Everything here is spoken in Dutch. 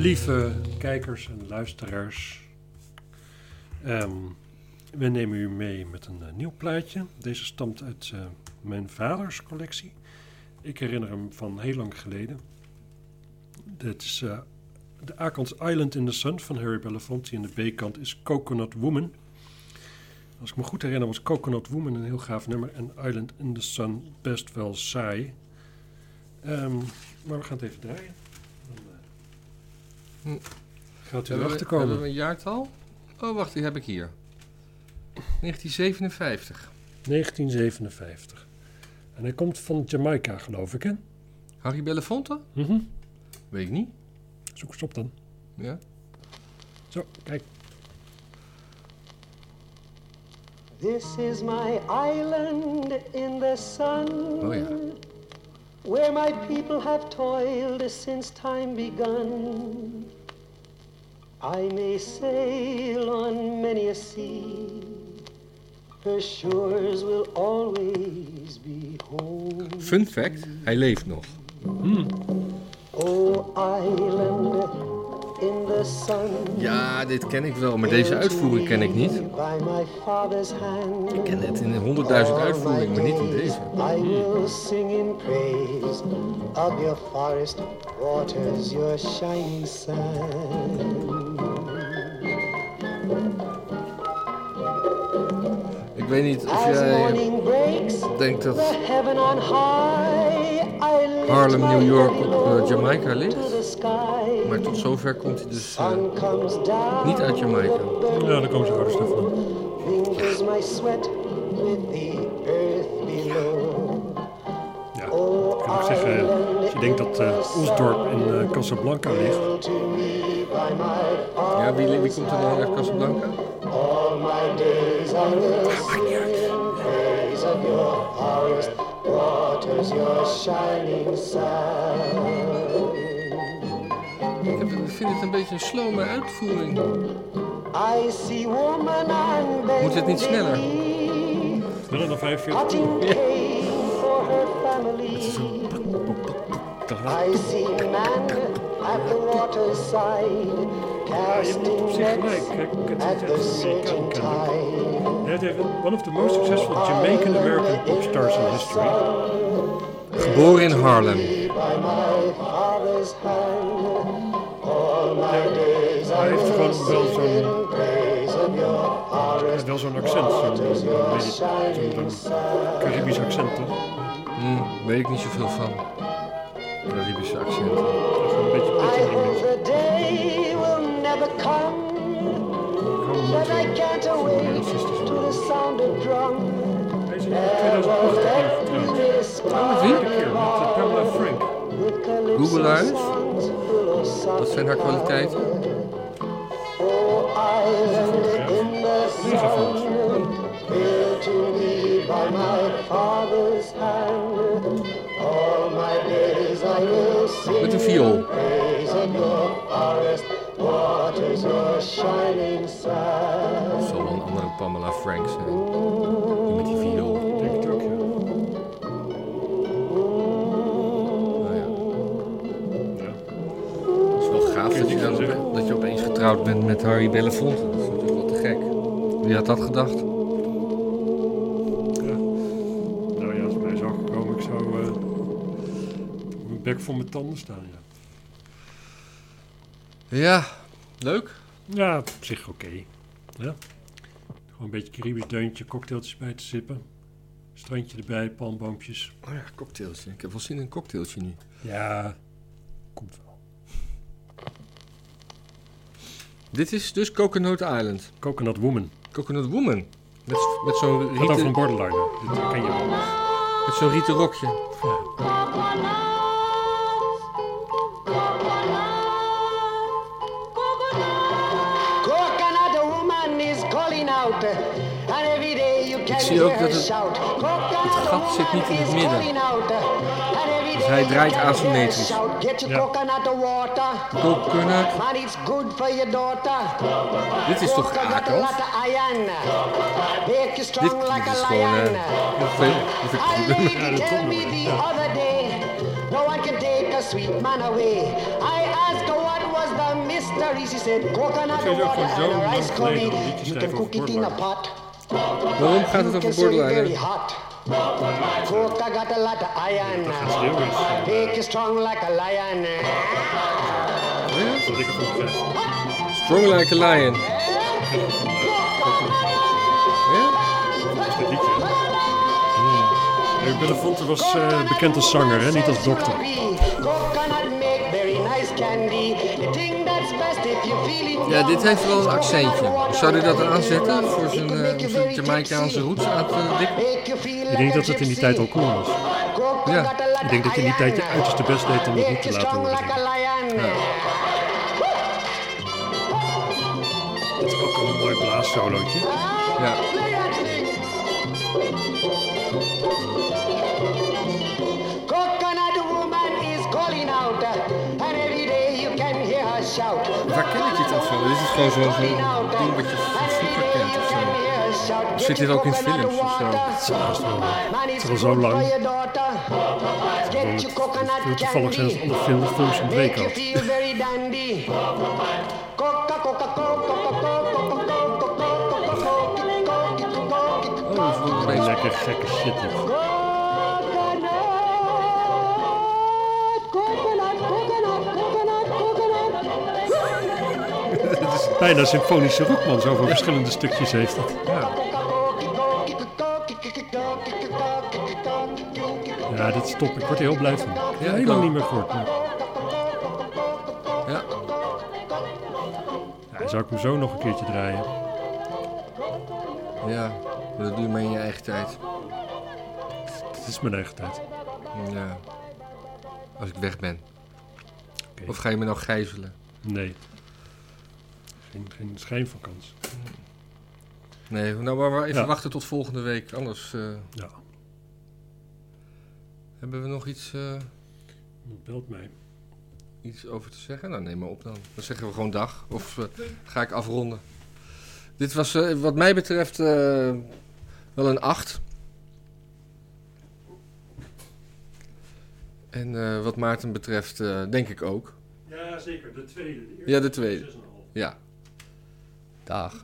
Lieve kijkers en luisteraars, ehm, we nemen u mee met een eh, nieuw plaatje. Deze stamt uit eh, mijn vaders collectie. Ik herinner hem van heel lang geleden. Dit is uh, de A-kant Island in the Sun van Harry Belafonte en de B-kant is Coconut Woman. Als ik me goed herinner was Coconut Woman een heel gaaf nummer en Island in the Sun best wel saai. Ehm, maar we gaan het even draaien. Dan, uh, gaat u erachter komen. Hebben we een jaartal? Oh, wacht, die heb ik hier. 1957. 1957. En hij komt van Jamaica, geloof ik, hè? Harry Belafonte? Mhm. Weet ik niet. Zoek eens op dan. Ja. Zo, kijk. This is my island in the sun. Oh ja. Where my people have toiled since time begun. I may sail on many a sea. Her shores will always be home. Fun fact, hij leeft nog. Hmm. Oh, island in the sun. Ja, dit ken ik wel, maar deze uitvoering ken ik niet. Ik ken het in honderdduizend uitvoeringen, maar niet in deze. I will sing in praise of your forest waters, your shining sun. Ik weet niet of jij denkt dat Harlem, New York op, eh, Jamaica ligt. Maar tot zover komt hij dus eh, niet uit Jamaica. Ja, dan komen ze the earth below. Ja, ik kan ook zeggen, als je denkt dat eh ons dorp in eh, Casablanca ligt. Ja, wie, wie komt er dan uit Casablanca? All my days Waters, your shining sun. Ik, heb, vind het een beetje een slome uitvoering. I see woman on Moet het niet sneller? Sneller dan 45 Cutting cane for her family. I see man at the waterside, casting op zich gelijk. Kijk, het is the echt Amerikaan one of the most successful Jamaican American pop stars in history. Geboren in Harlem. Hij heeft gewoon wel zo'n wel zo'n accent, zo'n zo'n Caribisch accent. Hè? Hm, weet ik niet zoveel van. Caribische accenten. Gewoon een beetje pittig come that I can't awake to the sound of drum. Hij is in 2008 getrouwd. Wie? Tweede keer met Pamela Frank. With calypso Google Wat zijn haar kwaliteiten? Oh, island in shining sun. Dat zal wel een andere Pamela Frank zijn. Die met die viool. Denk het ook, ja. Nou ja. ja. Het is wel gaaf dat je, dan dat je opeens getrouwd bent met Harry Belafonte. Dat is natuurlijk wel te gek. Wie had dat gedacht? Ja. Nou ja, als mij zou gekomen, ik zou eh, mijn bek voor mijn tanden staan. Ja, Ja, leuk. Ja op zich oké. Ja. Gewoon een beetje Caribisch deuntje, cocktailtjes bij te sippen. Strandje erbij, palmboompjes. Oh ja, cocktailtje. Ik heb wel zin in een cocktailtje nu. Ja, komt wel. Dit is dus Coconut Island. Coconut Woman. Coconut Woman. Met, met zo'n Gaat over een rieten, borderliner. Dit ken je wel. met zo'n rieten rokje. Coconut calling out, and every day you can zie ook hear dat het- het gat zit niet in het midden. Dus hij draait asymmetrisch. Get your Ja. coconut water. Coconut. Man, it's good for your daughter. Dit is toch Dit, a gewoon... veel. Dit A lady tell me the other day, no one can take a sweet man away. I asked mystery. She said coconut water and a rice liedjes You can cook it in a pot. Waarom gaat het You over can serve it very borderline? hot. Coca got a lot of iron. Schreeuwen is eh, you strong like a lion. begrijp. Strong like a lion. Ja? Is. Harry Belafonte was eh, bekend als zanger, hè? niet als dokter. Ja, dit heeft wel een accentje. Zou hij dat aanzetten voor zijn, you zijn Jamaicaanse roots you feel Ik denk dat het in die tijd al cool was. Ja. Ik denk dat je in die tijd je uiterste best deed om het niet te laten horen. like a denk ik. lion. Dat is ook al een mooi blaassolootje. Ja. Waar ken ik dit of zo? Dit is gewoon zo'n ding wat je van vroeger kent of zo. Of zit dit ook in films of zo? Het is. Het al zo lang. Heel toevallig zijn het alle film- films ontweken you had. Oh, dat is wel een beetje... Lekker gekke shit dit. Bijna symfonische rock, man. Zoveel verschillende stukjes heeft het. Ja, dit is top. Ik word er heel blij van. Ja, heel lang niet meer gehoord. maar- Ja. Ja, zou ik hem zo nog een keertje draaien? Ja, maar dat doe je maar in je eigen tijd. Het is mijn eigen tijd. Ja. Als ik weg ben. Of ga je me nou gijzelen? Nee. Geen, geen schijn van kans. Nee, nou maar, even Ja. wachten tot volgende week. Anders eh, Ja, hebben we nog iets, eh, iemand belt mij. iets over te zeggen. Nou, neem maar op dan. Dan zeggen we gewoon dag. Of eh, ga ik afronden. Dit was eh, wat mij betreft eh, wel een 8. En eh, wat Maarten betreft eh, denk ik ook. Ja, zeker. De tweede. De Ja, de tweede. 6,5. Ja. Dag.